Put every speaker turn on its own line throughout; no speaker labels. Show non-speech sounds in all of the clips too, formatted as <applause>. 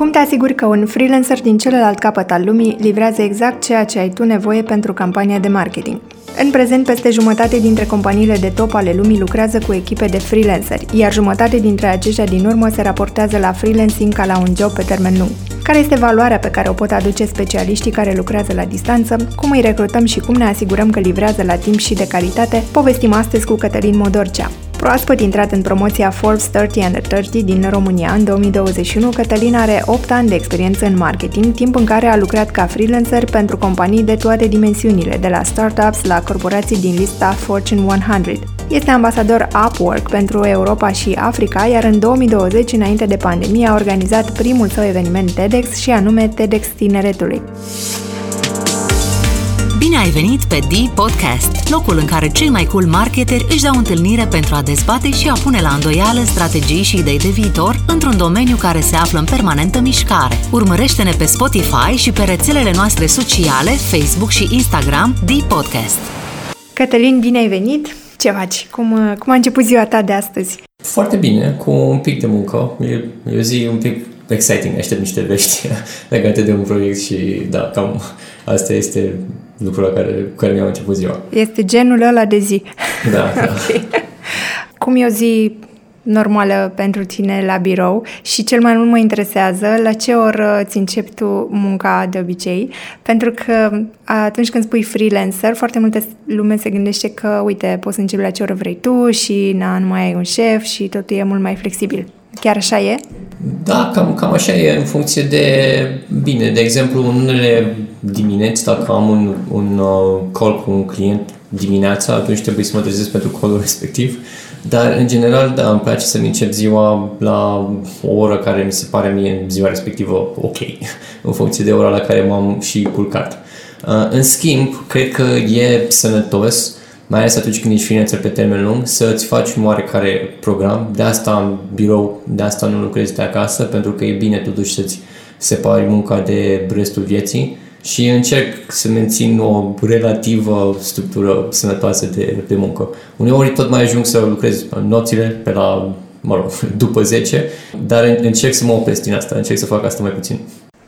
Cum te asiguri că un freelancer din celălalt capăt al lumii livrează exact ceea ce ai tu nevoie pentru campania de marketing? În prezent, peste jumătate dintre companiile de top ale lumii lucrează cu echipe de freelanceri, iar jumătate dintre aceștia din urmă se raportează la freelancing ca la un job pe termen lung. Care este valoarea pe care o pot aduce specialiștii care lucrează la distanță, cum îi recrutăm și cum ne asigurăm că livrează la timp și de calitate, povestim astăzi cu Cătălin Modorcea. Proaspăt intrat în promoția Forbes 30 Under 30 din România în 2021, Cătălin are 8 ani de experiență în marketing, timp în care a lucrat ca freelancer pentru companii de toate dimensiunile, de la startups la corporații din lista Fortune 100. Este ambasador Upwork pentru Europa și Africa, iar în 2020, înainte de pandemie, a organizat primul său eveniment TEDx și anume TEDx Tineretului.
Bine ai venit pe D Podcast, locul în care cei mai cool marketeri își dau întâlnire pentru a dezbate și a pune la îndoială strategii și idei de viitor într-un domeniu care se află în permanentă mișcare. Urmărește-ne pe Spotify și pe rețelele noastre sociale, Facebook și Instagram, D Podcast.
Cătălin, bine ai venit! Ce faci? Cum, cum a început ziua ta de astăzi?
Foarte bine, cu un pic de muncă. E, e o zi un pic exciting, aștept niște vești <laughs> legate de un proiect și da, cam asta este lucrul la care, cu care mi-am început ziua.
Este genul ăla de zi.
Da, da. <laughs>
okay. Cum e o zi normală pentru tine la birou și cel mai mult mă interesează la ce oră ți începi tu munca de obicei, pentru că atunci când spui freelancer, foarte multe lume se gândește că, uite, poți să începi la ce oră vrei tu și na, nu mai ai un șef și totul e mult mai flexibil. Chiar așa e?
Da, cam, cam așa e în funcție de, bine, de exemplu, în unele dimineți, dacă am un, un uh, call cu un client dimineața, atunci trebuie să mă trezesc pentru callul <laughs> respectiv. Dar, în general, da, îmi place să-mi încep ziua la o oră care mi se pare mie ziua respectivă ok, <laughs> în funcție de ora la care m-am și culcat. Uh, în schimb, cred că e sănătos mai ales atunci când ești freelancer pe termen lung, să-ți faci un oarecare program. De asta am birou, de asta nu lucrezi de acasă, pentru că e bine totuși să-ți separi munca de restul vieții și încerc să mențin o relativă structură sănătoasă de, de muncă. Uneori tot mai ajung să lucrez nopțile pe la, mă rog, <laughs> după 10, dar încerc să mă opresc din asta, încerc să fac asta mai puțin.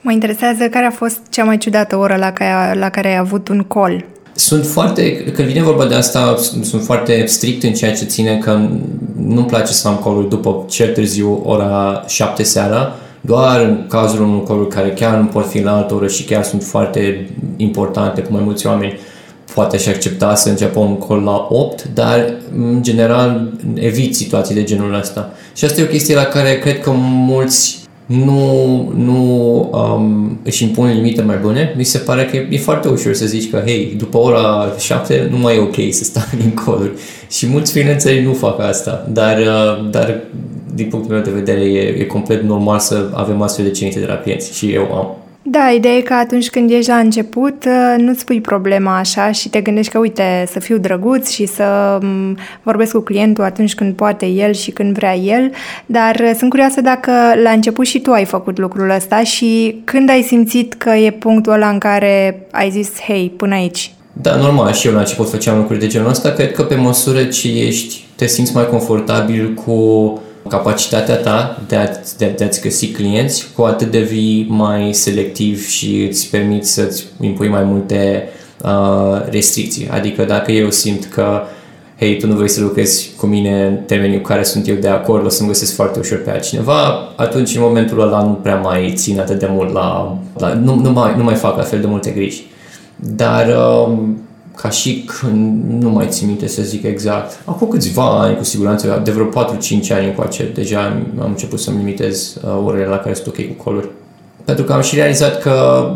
Mă interesează care a fost cea mai ciudată oră la care, la care ai avut un call
sunt foarte, când vine vorba de asta, sunt, sunt foarte strict în ceea ce ține că nu-mi place să am call după cel târziu ora 7 seara, doar în cazul unor call care chiar nu pot fi la altă oră și chiar sunt foarte importante cu mai mulți oameni, poate și accepta să înceapă un call la 8, dar în general evit situații de genul ăsta. Și asta e o chestie la care cred că mulți nu, nu um, își impun limite mai bune, mi se pare că e, e foarte ușor să zici că, hei, după ora 7 nu mai e ok să stai în coduri. Și mulți freelanceri nu fac asta, dar, uh, dar din punctul meu de vedere e, e complet normal să avem astfel de cerințe de la clienți și eu am.
Da, ideea e că atunci când ești la început, uh, nu-ți pui problema așa și te gândești că, uite, să fiu drăguț și să mm, vorbesc cu clientul atunci când poate el și când vrea el, dar uh, sunt curioasă dacă la început și tu ai făcut lucrul ăsta și când ai simțit că e punctul ăla în care ai zis, hei, până aici.
Da, normal, și eu la început făceam lucruri de genul ăsta. Cred că pe măsură ce ești, te simți mai confortabil cu capacitatea ta de, a, de, de a-ți găsi clienți, cu atât devii mai selectiv și îți permiți să-ți impui mai multe uh, restricții. Adică dacă eu simt că hei, tu nu vrei să lucrezi cu mine în termenii cu care sunt eu de acord, o să-mi găsesc foarte ușor pe altcineva, atunci în momentul ăla nu prea mai țin atât de mult la... la nu, nu, mai, nu mai fac la fel de multe griji. Dar uh, ca și când nu mai țin minte să zic exact. Acum câțiva ani, cu siguranță, de vreo 4-5 ani încoace, deja am început să-mi limitez uh, orele la care sunt ok cu coluri. Pentru că am și realizat că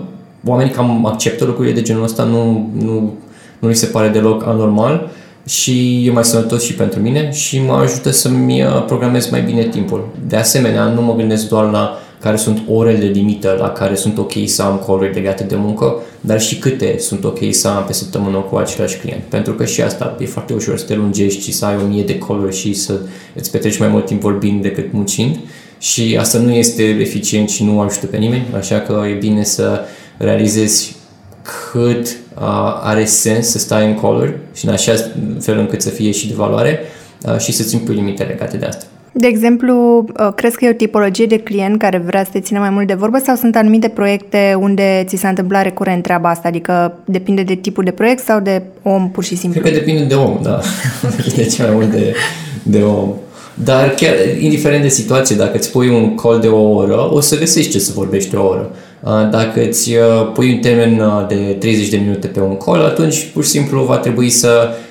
oamenii cam acceptă lucrurile de genul ăsta, nu, nu, nu li se pare deloc anormal și e mai sănătos și pentru mine și mă ajută să-mi uh, programez mai bine timpul. De asemenea, nu mă gândesc doar la care sunt orele limită la care sunt ok să am call legate de muncă, dar și câte sunt ok să am pe săptămână cu același client. Pentru că și asta e foarte ușor să te lungești și să ai o mie de call și să îți petreci mai mult timp vorbind decât muncind și asta nu este eficient și nu ajută pe nimeni, așa că e bine să realizezi cât uh, are sens să stai în call și în așa fel încât să fie și de valoare uh, și să-ți impui limite legate de asta.
De exemplu, uh, crezi că e o tipologie de client care vrea să te țină mai mult de vorbă sau sunt anumite proiecte unde ți s-a întâmplat recurent treaba asta? Adică depinde de tipul de proiect sau de om pur și simplu?
Cred că depinde de om, da. <laughs> de ce mai mult de, de om. Dar chiar, indiferent de situație, dacă îți pui un call de o oră, o să găsești ce să vorbești o oră. Uh, dacă îți uh, pui un termen de 30 de minute pe un call, atunci pur și simplu va trebui să Uh,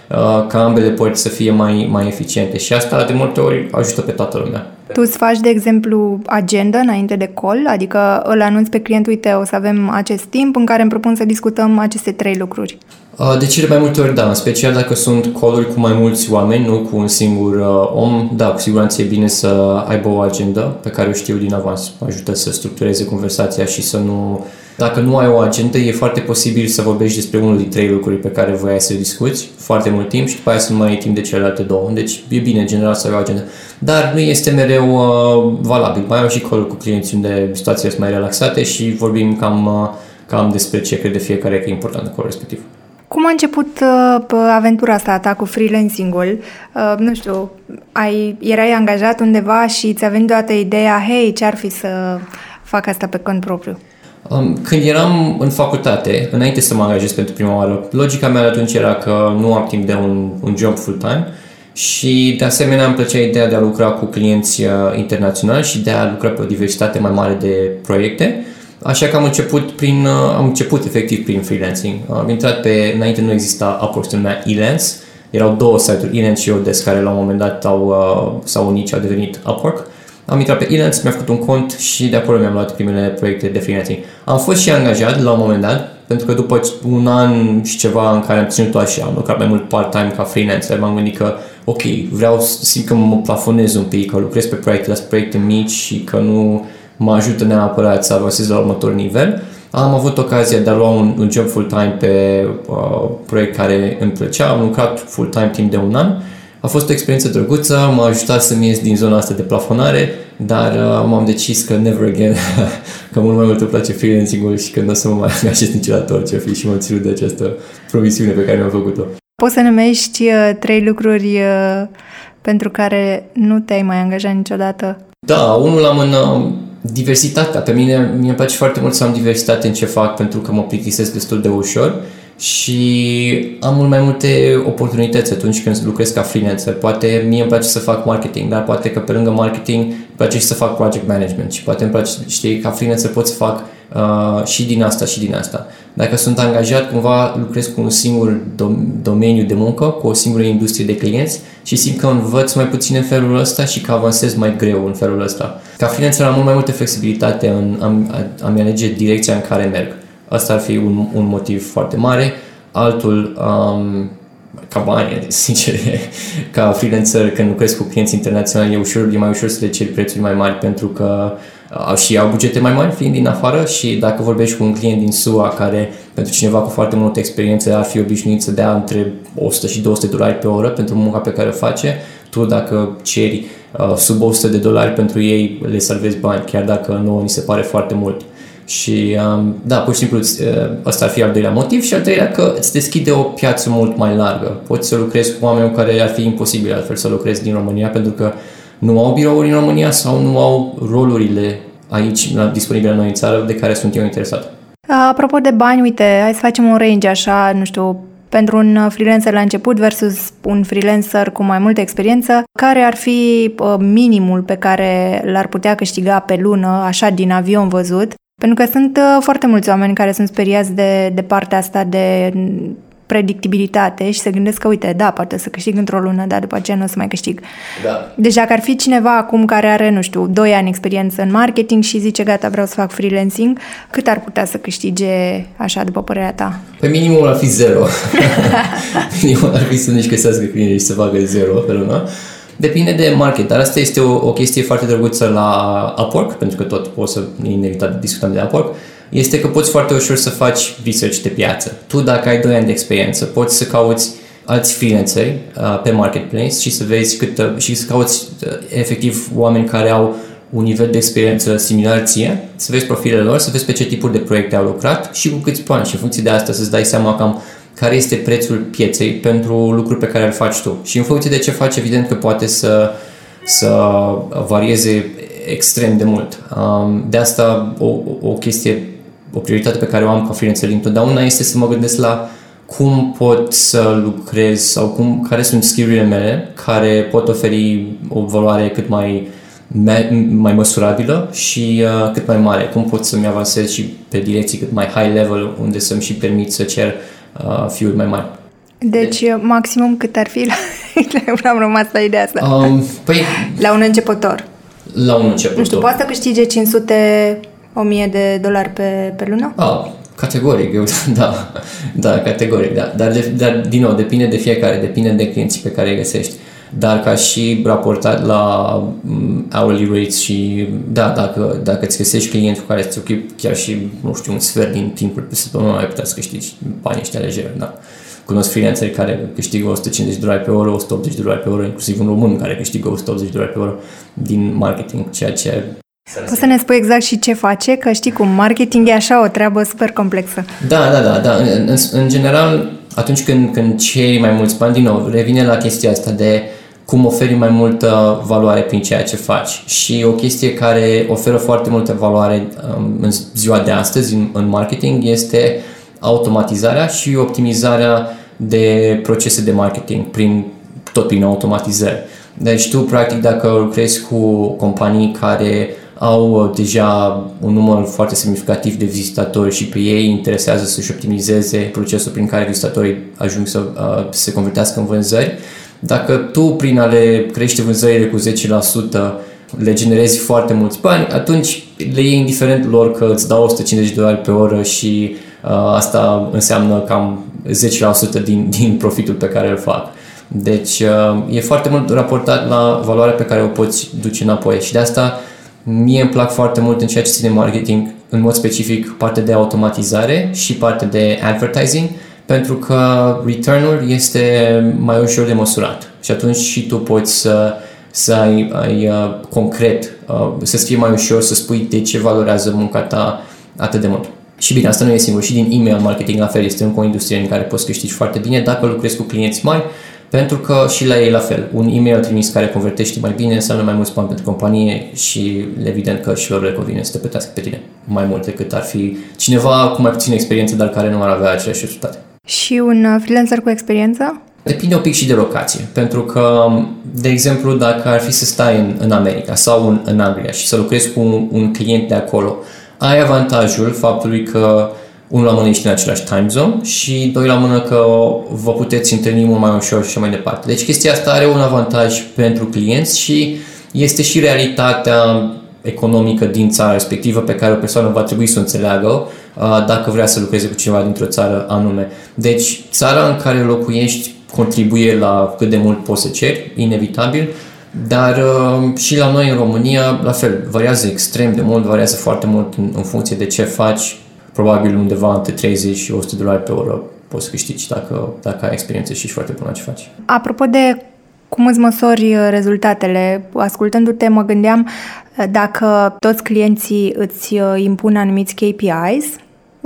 ca ambele părți să fie mai, mai eficiente și asta de multe ori ajută pe toată lumea.
Tu îți faci, de exemplu, agenda înainte de call, adică îl anunți pe client, uite, o să avem acest timp în care îmi propun să discutăm aceste trei lucruri.
Uh, de cele mai multe ori, da, în special dacă sunt call cu mai mulți oameni, nu cu un singur uh, om, da, cu siguranță e bine să aibă o agenda pe care o știu din avans. Ajută să structureze conversația și să nu dacă nu ai o agendă, e foarte posibil să vorbești despre unul din trei lucruri pe care voiai să discuți foarte mult timp și după aia să nu mai ai timp de celelalte două. Deci e bine, în general, să ai o agendă. Dar nu este mereu uh, valabil. Mai am și call cu clienți unde situațiile sunt mai relaxate și vorbim cam, uh, cam despre ce crede fiecare că e important în respectiv.
Cum a început uh, aventura asta ta cu freelancing-ul? Uh, nu știu, ai, erai angajat undeva și ți-a venit deodată ideea, hei, ce-ar fi să fac asta pe cont propriu?
Când eram în facultate, înainte să mă angajez pentru prima oară, logica mea de atunci era că nu am timp de un, un job full-time și de asemenea îmi plăcea ideea de a lucra cu clienți uh, internaționali și de a lucra pe o diversitate mai mare de proiecte. Așa că am început prin, uh, am început efectiv prin freelancing. Am intrat pe, înainte nu exista Upwork, se numea Elance. Erau două site-uri, Elance și Odes, care la un moment dat au, uh, s-au unit și au devenit Upwork. Am intrat pe Elance, mi-am făcut un cont și de acolo mi-am luat primele proiecte de freelancing. Am fost și angajat la un moment dat, pentru că după un an și ceva în care am ținut așa, am lucrat mai mult part-time ca freelancer, m-am gândit că, ok, vreau să simt că mă plafonez un pic, că lucrez pe proiecte, las proiecte mici și că nu mă ajută neapărat să avansez la următorul nivel. Am avut ocazia de a lua un, un job full-time pe uh, proiect care îmi plăcea, am lucrat full-time timp de un an a fost o experiență drăguță, m-a ajutat să-mi ies din zona asta de plafonare, dar uh, m-am decis că never again, <laughs> că mult mai mult îmi place freelancing-ul și că nu o să mă mai <laughs> angajez niciodată orice fi și mă ținut de această promisiune pe care mi-am făcut-o.
Poți să numești uh, trei lucruri uh, pentru care nu te-ai mai angajat niciodată?
Da, unul am în uh, diversitatea. Pe mine mi-e place foarte mult să am diversitate în ce fac pentru că mă plictisesc destul de ușor și am mult mai multe oportunități atunci când lucrez ca freelancer. Poate mie îmi place să fac marketing, dar poate că pe lângă marketing îmi place și să fac project management și poate îmi place, știi, ca freelancer pot să fac uh, și din asta și din asta. Dacă sunt angajat, cumva lucrez cu un singur dom- domeniu de muncă, cu o singură industrie de clienți și simt că învăț mai puțin în felul ăsta și că avansez mai greu în felul ăsta. Ca freelancer am mult mai multă flexibilitate în a, a-mi alege direcția în care merg. Asta ar fi un, un motiv foarte mare. Altul, um, ca bani, <laughs> sincer, ca freelancer, când lucrez cu clienți internaționali, e, ușor, e mai ușor să le ceri prețuri mai mari pentru că au și au bugete mai mari fiind din afară și dacă vorbești cu un client din SUA care pentru cineva cu foarte multă experiență ar fi obișnuit să dea între 100 și 200 dolari pe oră pentru munca pe care o face, tu dacă ceri uh, sub 100 de dolari pentru ei le salvezi bani, chiar dacă nouă ni se pare foarte mult. Și um, da, pur și simplu uh, ăsta ar fi al doilea motiv și al treilea că îți deschide o piață mult mai largă. Poți să lucrezi cu oameni cu care ar fi imposibil altfel să lucrezi din România pentru că nu au birouri în România sau nu au rolurile aici disponibile la noi în țară de care sunt eu interesat.
Apropo de bani, uite, hai să facem un range așa, nu știu, pentru un freelancer la început versus un freelancer cu mai multă experiență, care ar fi uh, minimul pe care l-ar putea câștiga pe lună, așa din avion văzut, pentru că sunt uh, foarte mulți oameni care sunt speriați de, de partea asta de predictibilitate și se gândesc că, uite, da, poate să câștig într-o lună, dar după aceea nu o să mai câștig.
Da.
Deci dacă ar fi cineva acum care are, nu știu, 2 ani experiență în marketing și zice, gata, vreau să fac freelancing, cât ar putea să câștige așa, după părerea ta?
Pe minimul ar fi zero. <laughs> minimul ar fi să nu-și găsească clienți și să facă zero pe lună. Depinde de market, dar asta este o, o chestie foarte drăguță la Upwork, pentru că tot poți să inevitabil discutăm de Upwork, este că poți foarte ușor să faci research de piață. Tu, dacă ai 2 ani de experiență, poți să cauți alți freelanceri uh, pe marketplace și să vezi cât, uh, și să cauți uh, efectiv oameni care au un nivel de experiență similar ție, să vezi profilele lor, să vezi pe ce tipuri de proiecte au lucrat și cu câți bani și în funcție de asta să-ți dai seama cam care este prețul pieței pentru lucruri pe care îl faci tu. Și în funcție de ce faci, evident că poate să să varieze extrem de mult. Um, de asta o, o chestie, o prioritate pe care o am ca freelancer întotdeauna este să mă gândesc la cum pot să lucrez sau cum, care sunt skill-urile mele care pot oferi o valoare cât mai mai măsurabilă și uh, cât mai mare. Cum pot să-mi avansez și pe direcții cât mai high level unde să-mi și permit să cer uh, fiuri mai mari.
Deci, de... maximum cât ar fi la... <laughs> am rămas la ideea asta.
Um, păi...
La un începător.
La un începător. Nu
știu, poate să câștige 500 1000 de dolari pe, pe lună?
Ah, categoric, eu, <laughs> da, da, categoric, da. Dar, de, dar, din nou, depinde de fiecare, depinde de clienții pe care îi găsești. Dar ca și raportat la mm, hourly rates și, da, dacă, dacă îți găsești clienți cu care îți ocupi chiar și, nu știu, un sfert din timpul pe săptămână, ai putea să câștigi banii ăștia lejer, da. Cunosc freelanceri care câștigă 150 de dolari pe oră, 180 de dolari pe oră, inclusiv un român care câștigă 180 de dolari pe oră din marketing, ceea ce
Poți să ne spui exact și ce face? Că știi cum, marketing e așa o treabă super complexă.
Da, da, da. da. În, în, în general, atunci când, când cei mai mulți bani, din nou, revine la chestia asta de cum oferi mai multă valoare prin ceea ce faci. Și o chestie care oferă foarte multă valoare um, în ziua de astăzi în, în marketing este automatizarea și optimizarea de procese de marketing prin tot prin automatizări. Deci tu, practic, dacă lucrezi cu companii care au uh, deja un număr foarte semnificativ de vizitatori și pe ei interesează să-și optimizeze procesul prin care vizitatorii ajung să uh, se convertească în vânzări, dacă tu prin a le crește vânzările cu 10% le generezi foarte mulți bani, atunci le e indiferent lor că îți dau 150 de dolari pe oră și uh, asta înseamnă cam 10% din, <laughs> din profitul pe care îl fac. Deci uh, e foarte mult raportat la valoarea pe care o poți duce înapoi și de asta Mie îmi plac foarte mult în ceea ce ține marketing, în mod specific partea de automatizare și partea de advertising, pentru că returnul este mai ușor de măsurat și atunci și tu poți să, să ai, ai uh, concret, uh, să-ți fie mai ușor să spui de ce valorează munca ta atât de mult. Și bine, asta nu e singur. Și din email marketing la fel este încă o industrie în care poți câștigi foarte bine dacă lucrezi cu clienți mari pentru că și la ei la fel, un e-mail trimis care convertește mai bine înseamnă mai mulți bani pentru companie și evident că și lor le convine să te plătească pe tine mai mult decât ar fi cineva cu mai puțină experiență, dar care nu ar avea aceleași rezultate.
Și un uh, freelancer cu experiență?
Depinde un pic și de locație, pentru că, de exemplu, dacă ar fi să stai în, în America sau în, în Anglia și să lucrezi cu un, un client de acolo, ai avantajul faptului că unul la mână ești în același time zone și doi la mână că vă puteți întâlni mult mai ușor și mai departe. Deci chestia asta are un avantaj pentru clienți și este și realitatea economică din țara respectivă pe care o persoană va trebui să o înțeleagă uh, dacă vrea să lucreze cu cineva dintr-o țară anume. Deci țara în care locuiești contribuie la cât de mult poți să ceri, inevitabil, dar uh, și la noi în România, la fel, variază extrem de mult, variază foarte mult în, în funcție de ce faci, probabil undeva între 30 și 100 de dolari pe oră poți să câștigi dacă, dacă ai experiență și ești foarte bună ce faci.
Apropo de cum îți măsori uh, rezultatele? Ascultându-te, mă gândeam uh, dacă toți clienții îți uh, impun anumiți KPIs,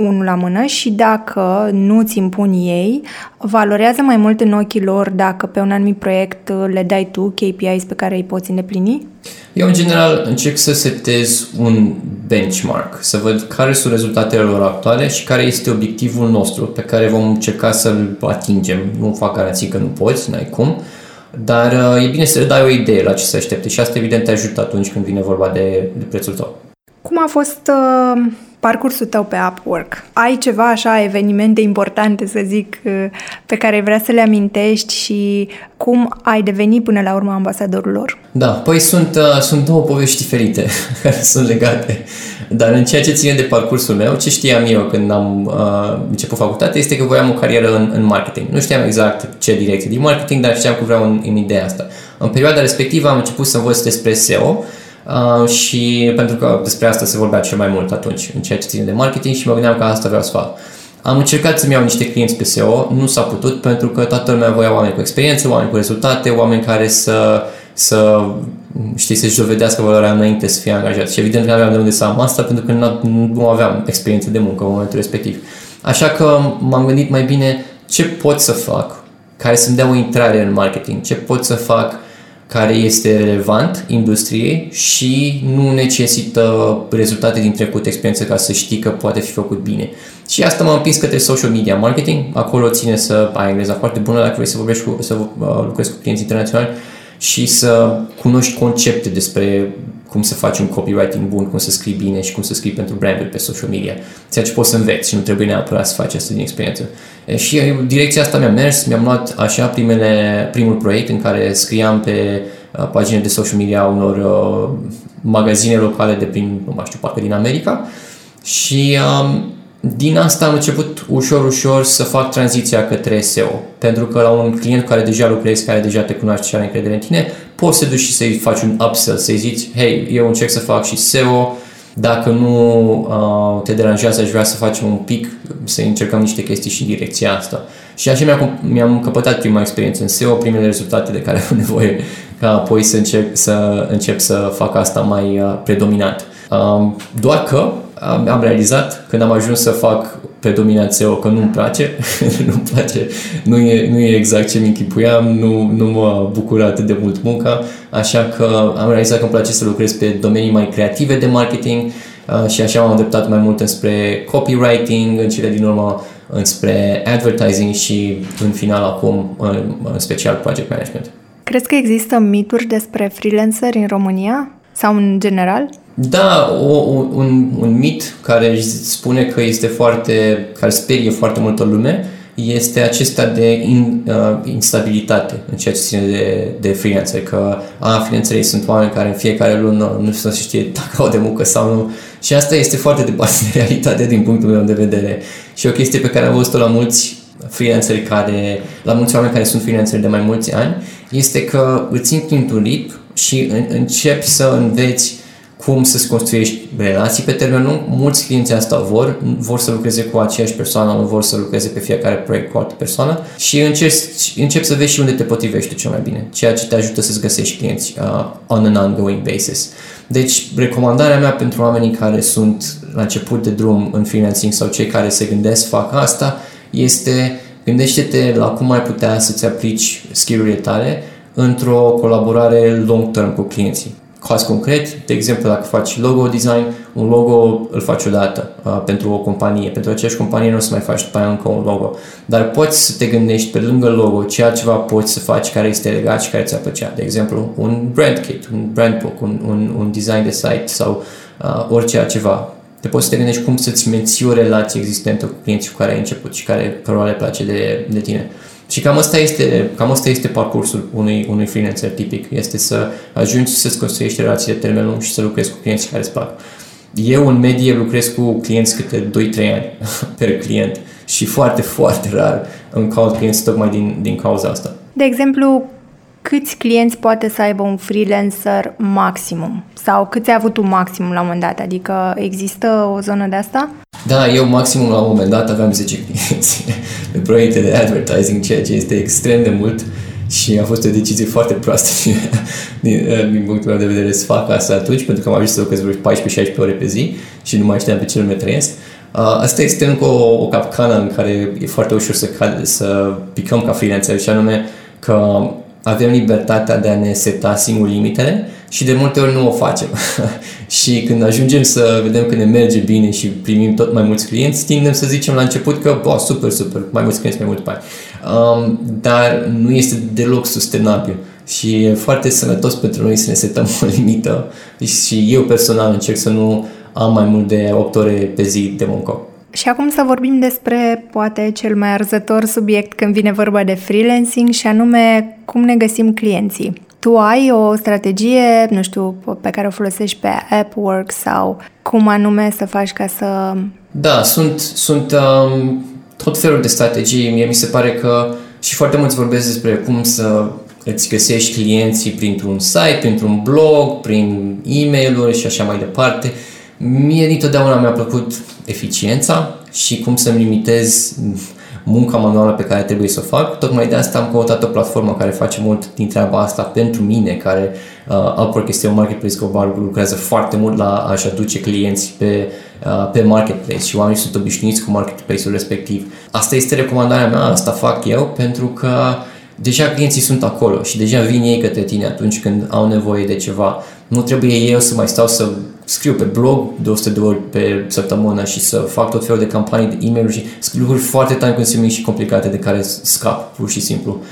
unul la mână și dacă nu ți impun ei, valorează mai mult în ochii lor dacă pe un anumit proiect le dai tu KPIs pe care îi poți îndeplini?
Eu, în general, încerc să setez un benchmark, să văd care sunt rezultatele lor actuale și care este obiectivul nostru pe care vom încerca să-l atingem. Nu fac garanții că nu poți, n-ai cum, dar uh, e bine să le dai o idee la ce să aștepte și asta evident te ajută atunci când vine vorba de, de prețul tău.
Cum a fost uh, parcursul tău pe Upwork? Ai ceva așa, evenimente importante, să zic, uh, pe care vrea să le amintești și cum ai devenit până la urmă ambasadorul lor?
Da, păi sunt, uh, sunt două povești diferite <laughs> care sunt legate. Dar în ceea ce ține de parcursul meu, ce știam eu când am uh, început facultate este că voiam o carieră în, în marketing. Nu știam exact ce direcție din marketing, dar știam că vreau în, în ideea asta. În perioada respectivă am început să învăț despre SEO Uh, și pentru că despre asta se vorbea cel mai mult atunci în ceea ce ține de marketing și mă gândeam că asta vreau să fac. Am încercat să-mi iau niște clienți pe SEO, nu s-a putut pentru că toată lumea voia oameni cu experiență, oameni cu rezultate, oameni care să, să știi, să-și dovedească valoarea înainte să fie angajat. Și evident că nu aveam de unde să am asta pentru că nu aveam experiență de muncă în momentul respectiv. Așa că m-am gândit mai bine ce pot să fac care să-mi dea o intrare în marketing, ce pot să fac care este relevant industriei și nu necesită rezultate din trecut, experiență ca să știi că poate fi făcut bine. Și asta m-a împins către social media marketing. Acolo ține să ai engleza foarte bună dacă vrei să vorbești cu, să uh, lucrezi cu clienți internaționali și să cunoști concepte despre cum să faci un copywriting bun, cum să scrii bine și cum să scrii pentru branduri pe social media. Ceea ce poți să înveți și nu trebuie neapărat să faci asta din experiență. Și direcția asta mi-a mers, mi-am luat așa primele, primul proiect în care scriam pe uh, pagine de social media unor uh, magazine locale de prin, nu mai știu, parcă din America și um, din asta am început ușor, ușor să fac tranziția către SEO. Pentru că la un client care deja lucrezi, care deja te cunoaște și are încredere în tine, poți să duci și să-i faci un upsell, să-i zici, hei, eu încerc să fac și SEO, dacă nu uh, te deranjează, aș vrea să facem un pic, să încercăm niște chestii și în direcția asta. Și așa mi-am, mi-am căpătat prima experiență în SEO, primele rezultate de care am <laughs> nevoie, ca apoi să încep să, încep să fac asta mai uh, predominant. Uh, doar că am, am realizat când am ajuns să fac predominant SEO că nu-mi place, <laughs> nu-mi place, nu e, nu e exact ce mi închipuiam, nu, nu mă bucură atât de mult munca, așa că am realizat că îmi place să lucrez pe domenii mai creative de marketing uh, și așa m-am îndreptat mai mult înspre copywriting, în cele din urmă înspre advertising și în final acum în special project management.
Crezi că există mituri despre freelanceri în România sau în general?
Da, o, un, un mit care spune că este foarte, care sperie foarte multă lume, este acesta de in, uh, instabilitate în ceea ce ține de, de freelancer, că a, freelancerii sunt oameni care în fiecare lună nu se știe dacă au de muncă sau nu. Și asta este foarte departe de realitate din punctul meu de vedere. Și o chestie pe care am văzut-o la mulți freelanceri care, la mulți oameni care sunt freelanceri de mai mulți ani, este că îți intri într-un ritm și începi să înveți cum să-ți construiești relații pe termen lung. Mulți clienți asta vor, vor să lucreze cu aceeași persoană, nu vor să lucreze pe fiecare proiect cu altă persoană și începi, începi să vezi și unde te potrivești cel mai bine, ceea ce te ajută să-ți găsești clienți uh, on an ongoing basis. Deci, recomandarea mea pentru oamenii care sunt la început de drum în freelancing sau cei care se gândesc fac asta este gândește-te la cum ai putea să-ți aplici skill-urile tale într-o colaborare long-term cu clienții caz concret, de exemplu, dacă faci logo design, un logo îl faci odată uh, pentru o companie. Pentru aceeași companie nu o să mai faci după aia încă un logo. Dar poți să te gândești pe lângă logo ce altceva poți să faci care este legat și care ți-ar plăcea. De exemplu, un brand kit, un brand book, un, un, un design de site sau uh, orice altceva. Te poți să te gândești cum să-ți menții o relație existentă cu clienții cu care ai început și care, cărora le place de, de tine. Și cam asta este, cam asta este parcursul unui, unui freelancer tipic. Este să ajungi să-ți construiești relații de termen lung și să lucrezi cu clienți care îți plac. Eu în medie lucrez cu clienți câte 2-3 ani <laughs> per client și foarte, foarte rar îmi caut clienți tocmai din, din cauza asta.
De exemplu, câți clienți poate să aibă un freelancer maximum? Sau câți ai avut un maximum la un moment dat? Adică există o zonă de asta?
Da, eu maximum la un moment dat aveam 10 clienți <laughs> pe proiecte de advertising, ceea ce este extrem de mult și a fost o decizie foarte proastă din, <laughs> din punctul meu de vedere să fac asta atunci, pentru că am ajuns să lucrez vreo 14-16 ore pe zi și nu mai știam pe ce lume trăiesc. Asta este încă o, o capcană în care e foarte ușor să, cade, să picăm ca freelancer și anume că avem libertatea de a ne seta singur limitele și de multe ori nu o facem. <laughs> și când ajungem să vedem că ne merge bine și primim tot mai mulți clienți, tindem să zicem la început că, bă, super, super, mai mulți clienți, mai mulți bani. Um, dar nu este deloc sustenabil și e foarte sănătos pentru noi să ne setăm <laughs> o limită și eu personal încerc să nu am mai mult de 8 ore pe zi de muncă.
Și acum să vorbim despre poate cel mai arzător subiect când vine vorba de freelancing și anume cum ne găsim clienții. Tu ai o strategie, nu știu, pe care o folosești pe AppWorks sau cum anume să faci ca să...
Da, sunt, sunt um, tot felul de strategii. Mie mi se pare că și foarte mulți vorbesc despre cum să îți găsești clienții printr-un site, printr-un blog, prin e-mail-uri și așa mai departe. Mie dintotdeauna mi-a plăcut eficiența și cum să-mi limitez munca manuală pe care trebuie să o fac. Tocmai de asta am căutat o platformă care face mult din treaba asta pentru mine, care uh, Upwork este un marketplace global, lucrează foarte mult la a-și aduce clienți pe, uh, pe marketplace și oamenii sunt obișnuiți cu marketplace-ul respectiv. Asta este recomandarea mea, asta fac eu, pentru că deja clienții sunt acolo și deja vin ei către tine atunci când au nevoie de ceva. Nu trebuie eu să mai stau să scriu pe blog de 100 de ori pe săptămână și să fac tot felul de campanii de e mail și scriu lucruri foarte time consuming și complicate de care scap pur și simplu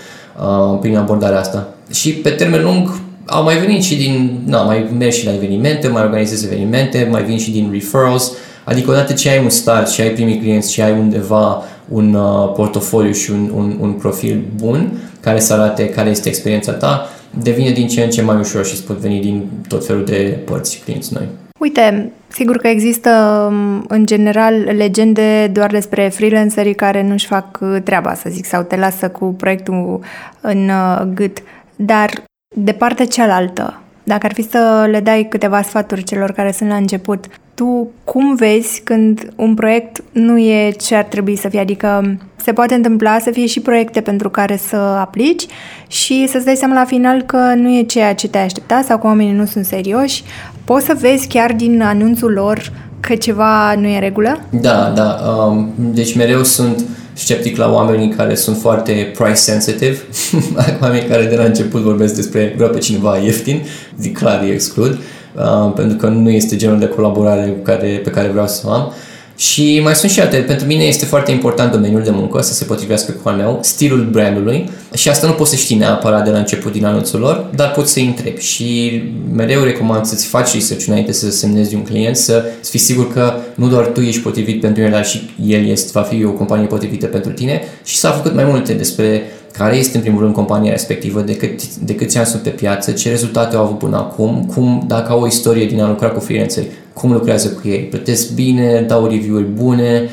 uh, prin abordarea asta. Și pe termen lung au mai venit și din, na, mai merg și la evenimente, mai organizez evenimente, mai vin și din referrals, adică odată ce ai un start și ai primii clienți și ai undeva un uh, portofoliu și un, un, un profil bun care să arate care este experiența ta, devine din ce în ce mai ușor și îți pot veni din tot felul de părți clienți noi.
Uite, sigur că există um, în general legende doar despre freelancerii care nu-și fac uh, treaba, să zic, sau te lasă cu proiectul în uh, gât, dar de partea cealaltă, dacă ar fi să le dai câteva sfaturi celor care sunt la început, tu cum vezi când un proiect nu e ce ar trebui să fie? Adică se poate întâmpla să fie și proiecte pentru care să aplici și să-ți dai seama la final că nu e ceea ce te-ai aștepta sau că oamenii nu sunt serioși. Poți să vezi chiar din anunțul lor că ceva nu e în regulă?
Da, da. Um, deci mereu sunt sceptic la oamenii care sunt foarte price sensitive, <laughs> oamenii care de la început vorbesc despre vreau pe cineva ieftin, zic clar îi exclud, uh, pentru că nu este genul de colaborare pe care, pe care vreau să o am. Și mai sunt și alte. Pentru mine este foarte important domeniul de muncă să se potrivească cu al meu, stilul brandului. Și asta nu poți să știi neapărat de la început din anunțul lor, dar poți să-i întrebi. Și mereu recomand să-ți faci research înainte să semnezi un client, să fii sigur că nu doar tu ești potrivit pentru el, dar și el este, va fi o companie potrivită pentru tine. Și s-a făcut mai multe despre care este în primul rând compania respectivă, de, cât, de câți ani sunt pe piață, ce rezultate au avut până acum, cum, dacă au o istorie din a lucra cu freelanceri, cum lucrează cu ei, plătesc bine, dau review-uri bune,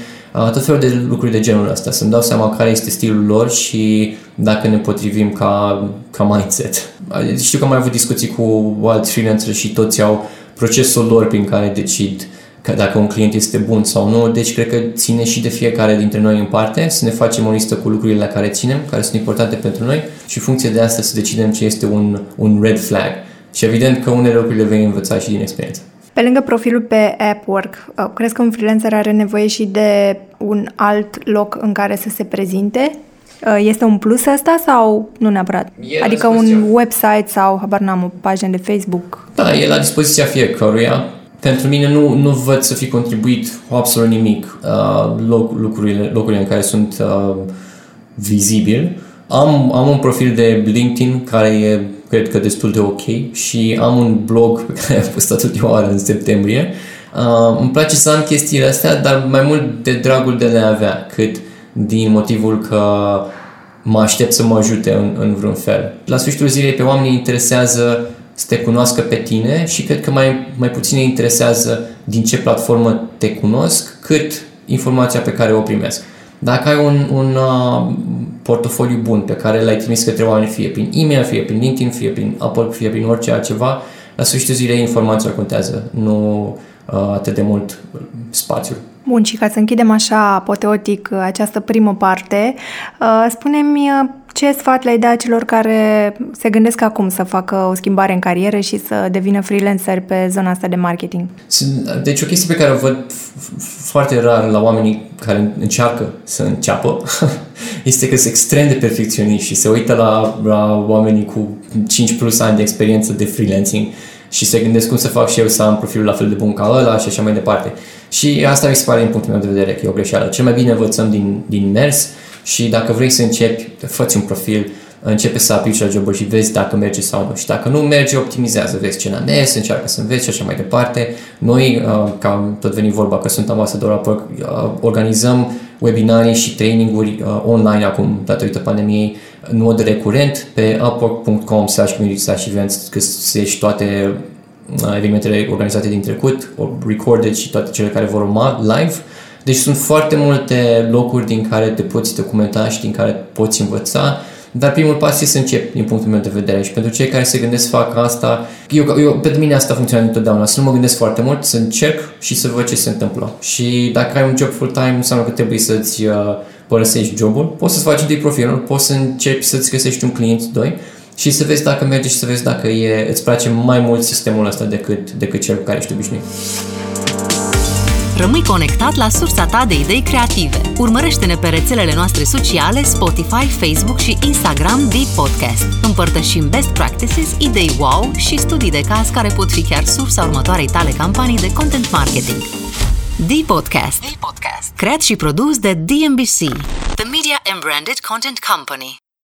tot felul de lucruri de genul ăsta, să-mi dau seama care este stilul lor și dacă ne potrivim ca, ca mindset. Știu că am mai avut discuții cu alți freelancer și toți au procesul lor prin care decid că dacă un client este bun sau nu, deci cred că ține și de fiecare dintre noi în parte să ne facem o listă cu lucrurile la care ținem, care sunt importante pentru noi și în funcție de asta să decidem ce este un, un red flag. Și evident că unele lucruri le vei învăța și din experiență.
Pe lângă profilul pe Upwork, uh, crezi că un freelancer are nevoie și de un alt loc în care să se prezinte? Uh, este un plus asta sau nu neapărat?
E
adică un website sau, habar n-am, o pagină de Facebook?
Da, e la dispoziția fiecăruia. Pentru mine nu, nu văd să fi contribuit absolut nimic uh, loc, lucrurile, locurile în care sunt uh, vizibil. Am, am un profil de LinkedIn care e cred că destul de ok și am un blog pe care am postat ultima oară în septembrie. Uh, îmi place să am chestiile astea, dar mai mult de dragul de le avea, cât din motivul că mă aștept să mă ajute în, în vreun fel. La sfârșitul zilei pe oamenii interesează să te cunoască pe tine și cred că mai, mai puțin interesează din ce platformă te cunosc, cât informația pe care o primesc. Dacă ai un, un uh, portofoliu bun pe care l-ai trimis către oameni, fie prin e-mail, fie prin LinkedIn, fie prin Apple, fie prin orice altceva, la sfârșitul zilei informația contează, nu uh, atât de mult spațiul.
Bun, și ca să închidem așa apoteotic această primă parte, uh, spune-mi uh, ce sfat le-ai da celor care se gândesc acum să facă o schimbare în carieră și să devină freelancer pe zona asta de marketing?
Deci o chestie pe care o văd foarte rar la oamenii care încearcă să înceapă <laughs> este că sunt extrem de perfecționiști și se uită la, la oamenii cu 5 plus ani de experiență de freelancing și se gândesc cum să fac și eu să am profilul la fel de bun ca ăla și așa mai departe. Și asta mi se pare din punctul meu de vedere că e o greșeală. Cel mai bine învățăm din, din mers și dacă vrei să începi, fă un profil, începe să aplici la joburi și vezi dacă merge sau nu. Și dacă nu merge, optimizează, vezi ce n-a mers, încearcă să înveți și așa mai departe. Noi, uh, ca tot veni vorba că sunt ambasador Upwork, uh, organizăm webinarii și traininguri uh, online acum, datorită pandemiei, în mod recurent pe upwork.com slash slash events găsești toate evenimentele organizate din trecut, recorded și toate cele care vor urma live deci sunt foarte multe locuri din care te poți documenta și din care poți învăța, dar primul pas este să încep, din punctul meu de vedere. Și pentru cei care se gândesc să facă asta, eu, eu, pentru mine asta funcționează întotdeauna. Să nu mă gândesc foarte mult, să încerc și să văd ce se întâmplă. Și dacă ai un job full-time, înseamnă că trebuie să-ți uh, părăsești jobul, poți să-ți faci de profilul, poți să începi să-ți găsești un client, doi, și să vezi dacă merge și să vezi dacă e, îți place mai mult sistemul ăsta decât, decât cel cu care ești obișnuit.
Rămâi conectat la sursa ta de idei creative. Urmărește-ne pe rețelele noastre sociale Spotify, Facebook și Instagram The Podcast. Împărtășim best practices, idei wow și studii de caz care pot fi chiar sursa următoarei tale campanii de content marketing. The Podcast. The Podcast. Creat și produs de DMBC, The Media and Branded Content Company.